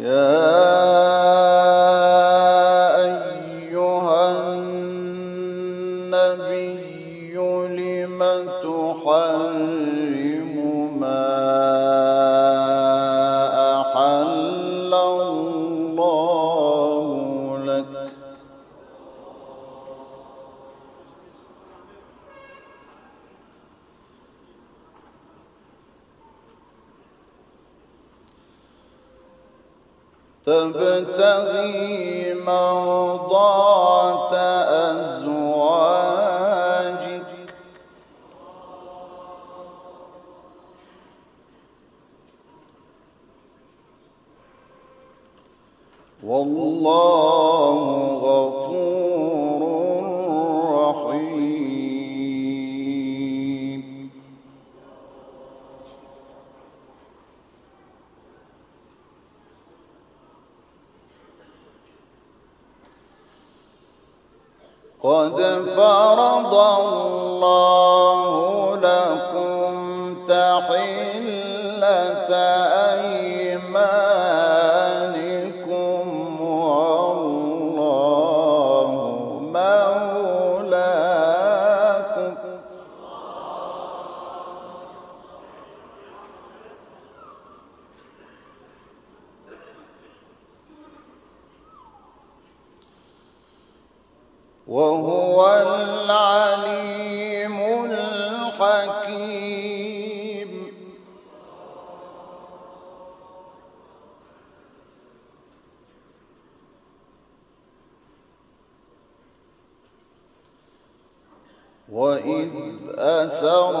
يا أيها النبي لم تحرم تبتغي قد فرض الله وإذ أسر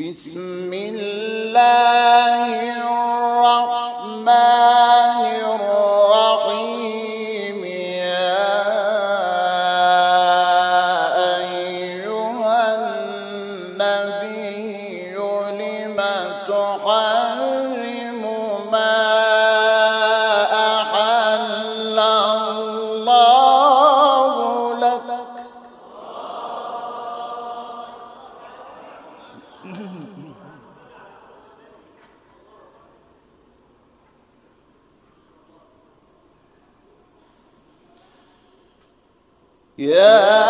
بسم الله يا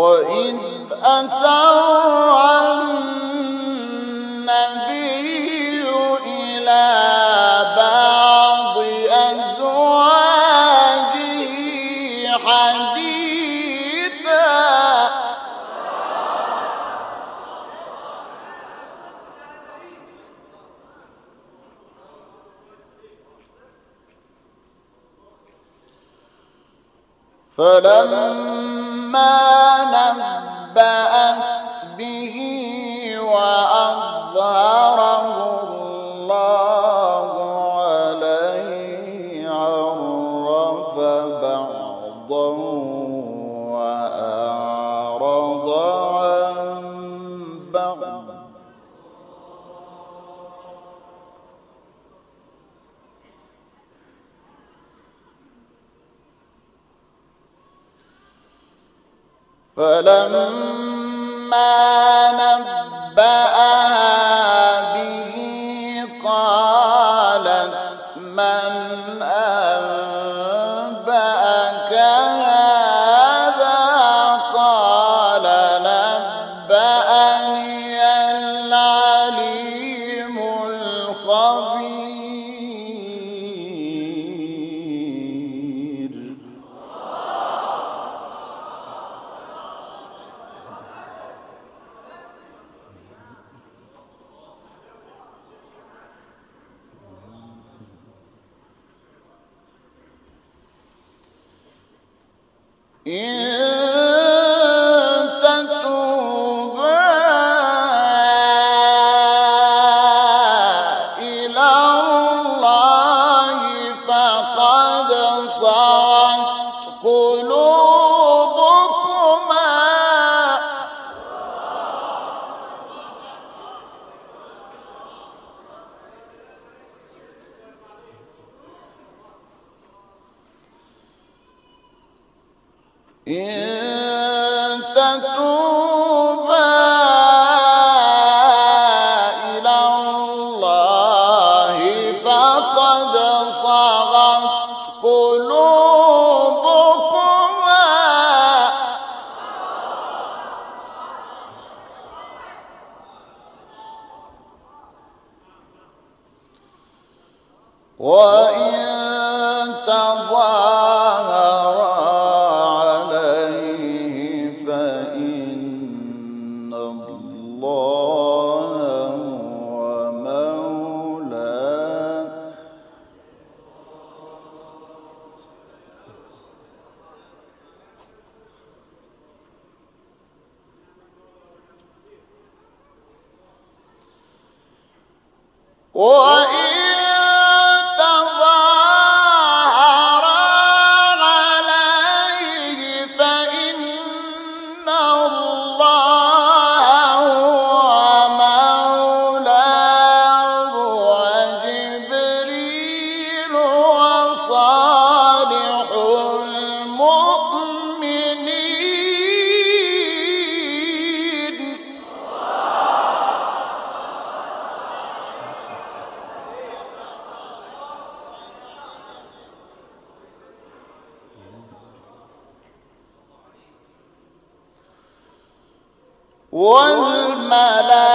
وإذ أسروا Yeah. وإن والملائكة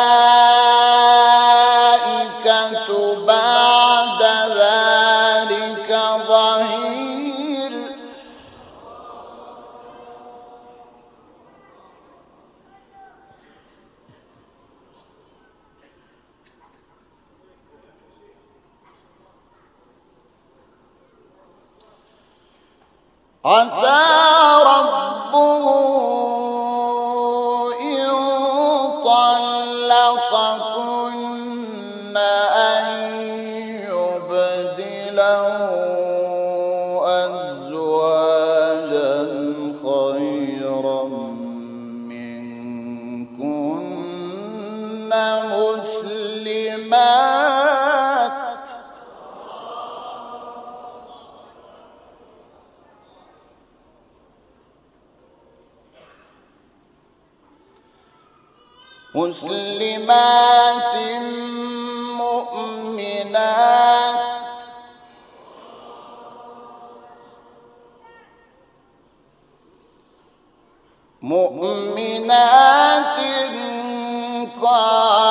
مسلمات. مسلمات مؤمنات. مؤمنات قانتات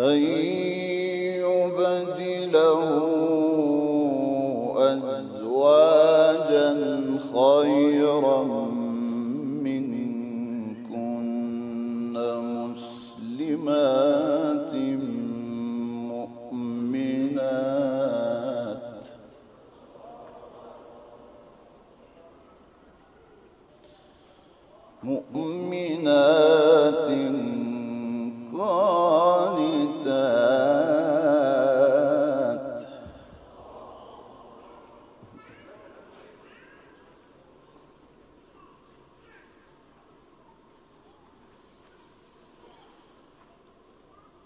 أن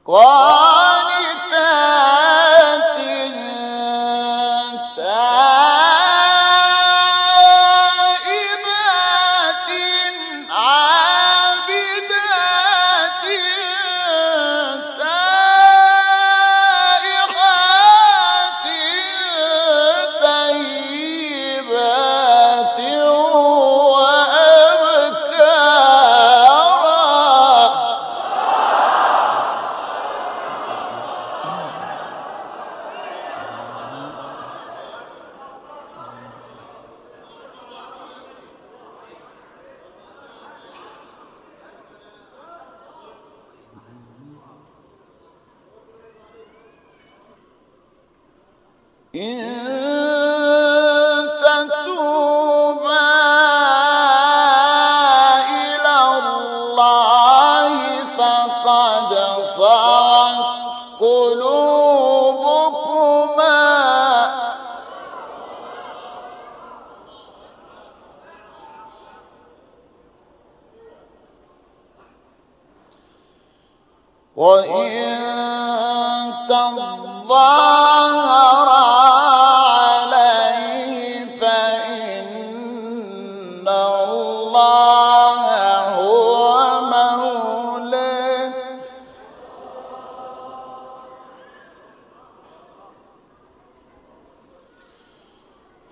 꼭! Yeah.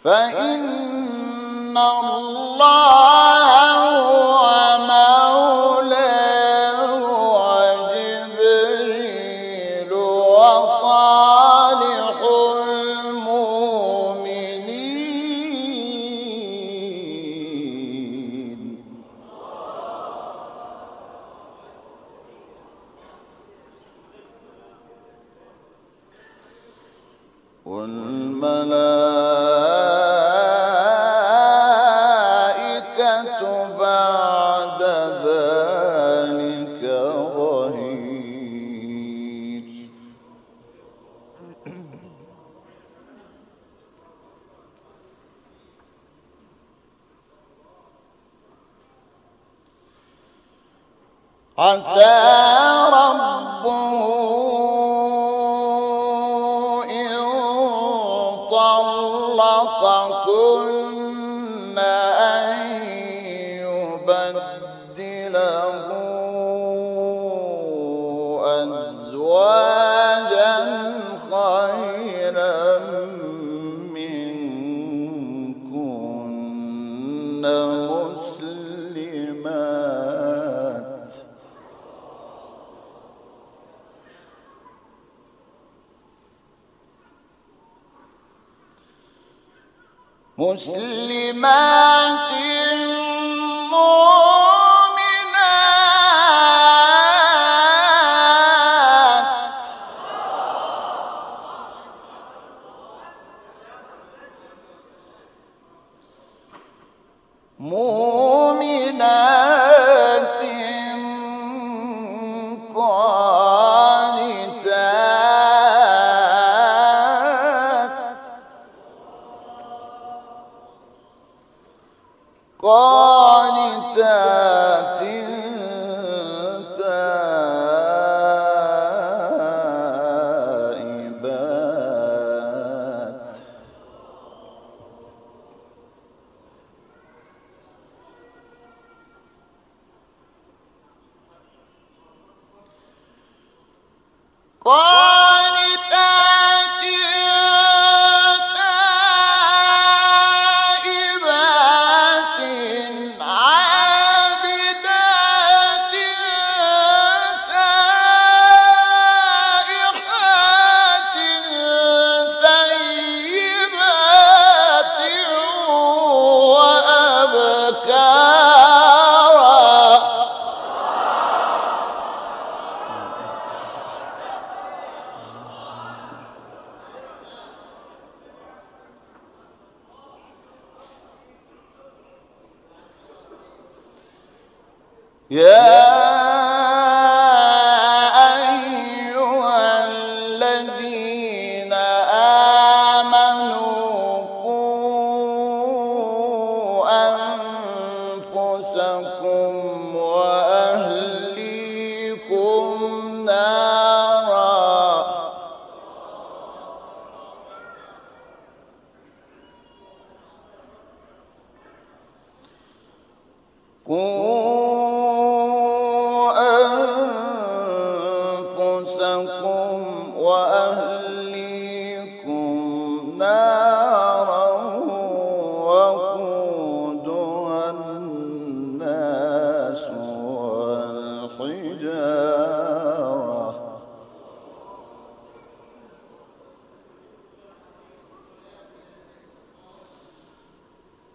فإن الله عسى ربه مسلمات কয় يا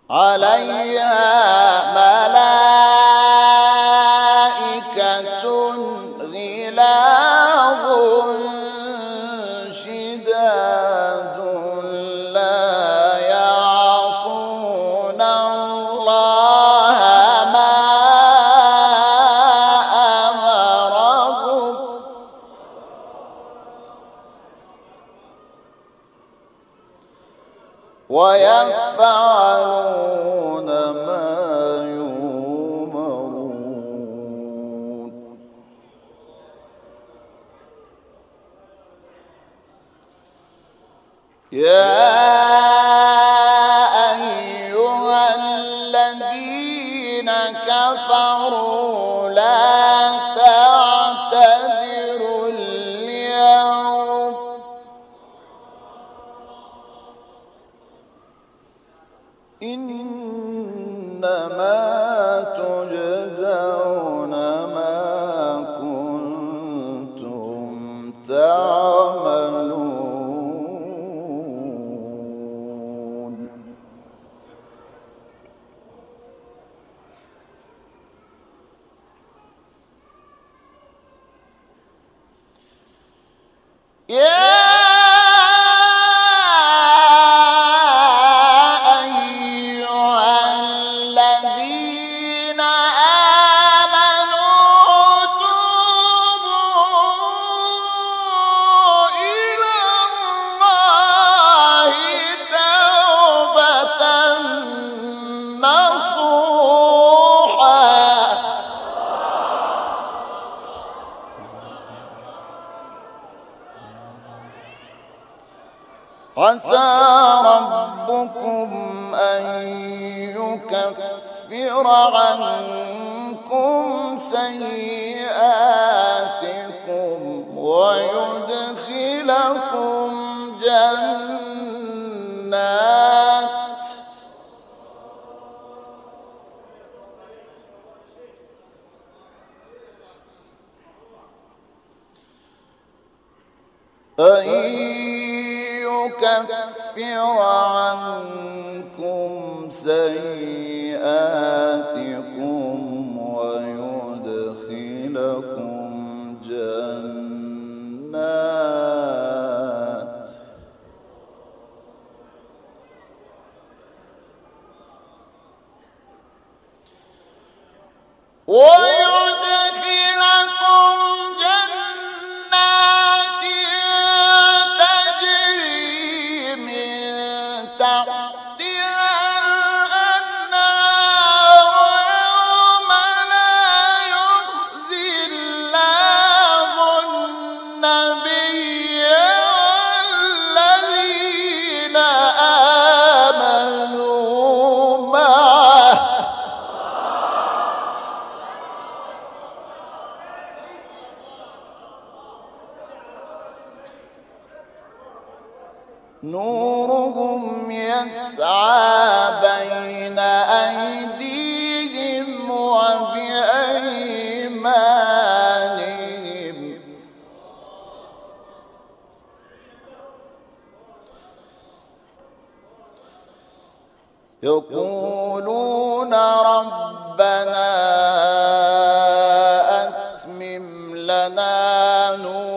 عليها يا أن يكفر عنكم سيئاتكم 喔哟 يقولون ربنا أتمم لنا نورنا